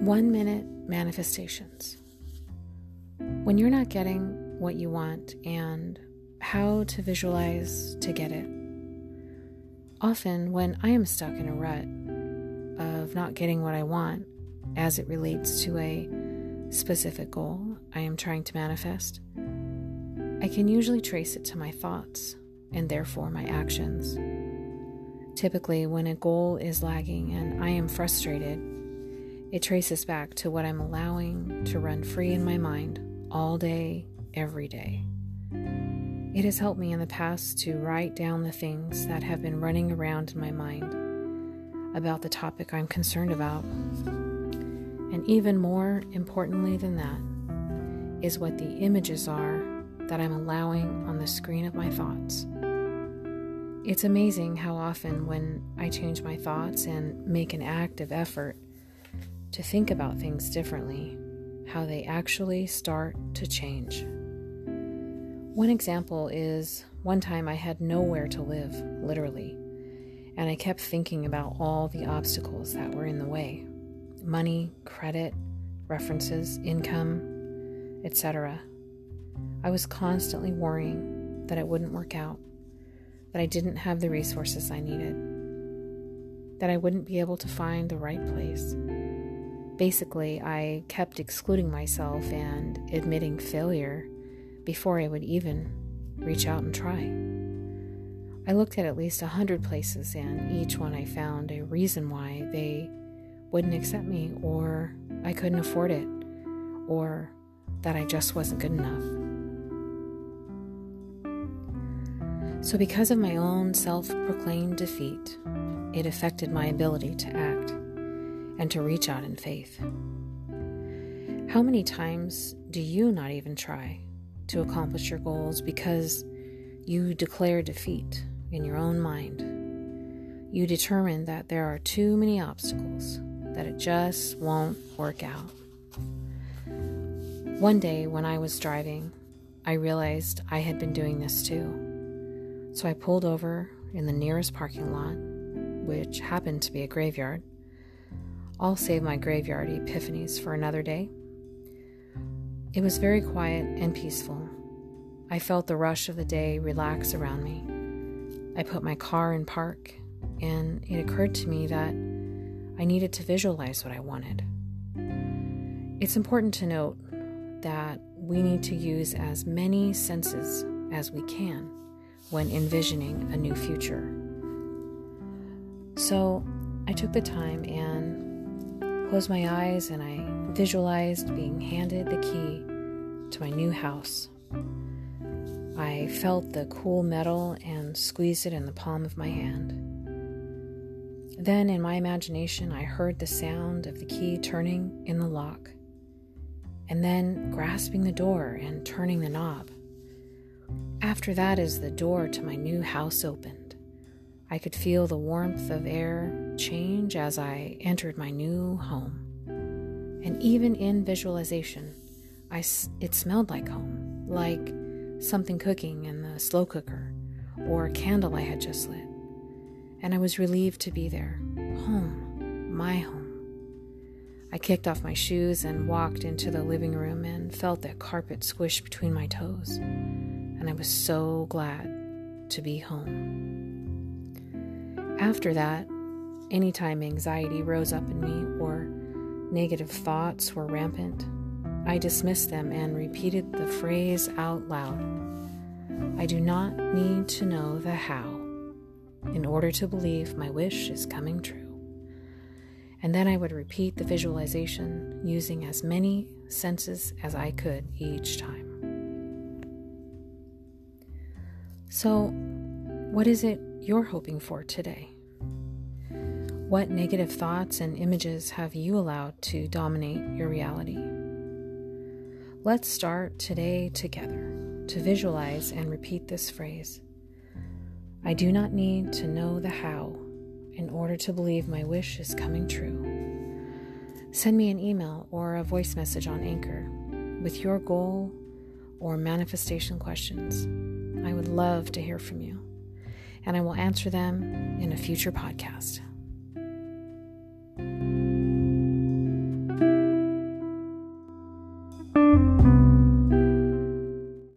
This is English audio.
One minute manifestations. When you're not getting what you want and how to visualize to get it. Often, when I am stuck in a rut of not getting what I want as it relates to a specific goal I am trying to manifest, I can usually trace it to my thoughts and therefore my actions. Typically, when a goal is lagging and I am frustrated, it traces back to what I'm allowing to run free in my mind all day, every day. It has helped me in the past to write down the things that have been running around in my mind about the topic I'm concerned about. And even more importantly than that is what the images are that I'm allowing on the screen of my thoughts. It's amazing how often, when I change my thoughts and make an active effort to think about things differently, how they actually start to change. One example is one time I had nowhere to live, literally, and I kept thinking about all the obstacles that were in the way money, credit, references, income, etc. I was constantly worrying that it wouldn't work out, that I didn't have the resources I needed, that I wouldn't be able to find the right place Basically, I kept excluding myself and admitting failure before I would even reach out and try. I looked at at least a hundred places, and each one I found a reason why they wouldn't accept me, or I couldn't afford it, or that I just wasn't good enough. So, because of my own self proclaimed defeat, it affected my ability to act and to reach out in faith. How many times do you not even try to accomplish your goals because you declare defeat in your own mind? You determine that there are too many obstacles, that it just won't work out. One day when I was driving, I realized I had been doing this too. So I pulled over in the nearest parking lot, which happened to be a graveyard, I'll save my graveyard epiphanies for another day. It was very quiet and peaceful. I felt the rush of the day relax around me. I put my car in park, and it occurred to me that I needed to visualize what I wanted. It's important to note that we need to use as many senses as we can when envisioning a new future. So I took the time and closed my eyes and I visualized being handed the key to my new house. I felt the cool metal and squeezed it in the palm of my hand. Then, in my imagination, I heard the sound of the key turning in the lock, and then grasping the door and turning the knob. After that, as the door to my new house opened, I could feel the warmth of air change as I entered my new home. And even in visualization, I, it smelled like home, like something cooking in the slow cooker or a candle I had just lit. And I was relieved to be there. Home, my home. I kicked off my shoes and walked into the living room and felt the carpet squish between my toes. And I was so glad to be home. After that, Anytime anxiety rose up in me or negative thoughts were rampant, I dismissed them and repeated the phrase out loud I do not need to know the how in order to believe my wish is coming true. And then I would repeat the visualization using as many senses as I could each time. So, what is it you're hoping for today? What negative thoughts and images have you allowed to dominate your reality? Let's start today together to visualize and repeat this phrase I do not need to know the how in order to believe my wish is coming true. Send me an email or a voice message on Anchor with your goal or manifestation questions. I would love to hear from you, and I will answer them in a future podcast.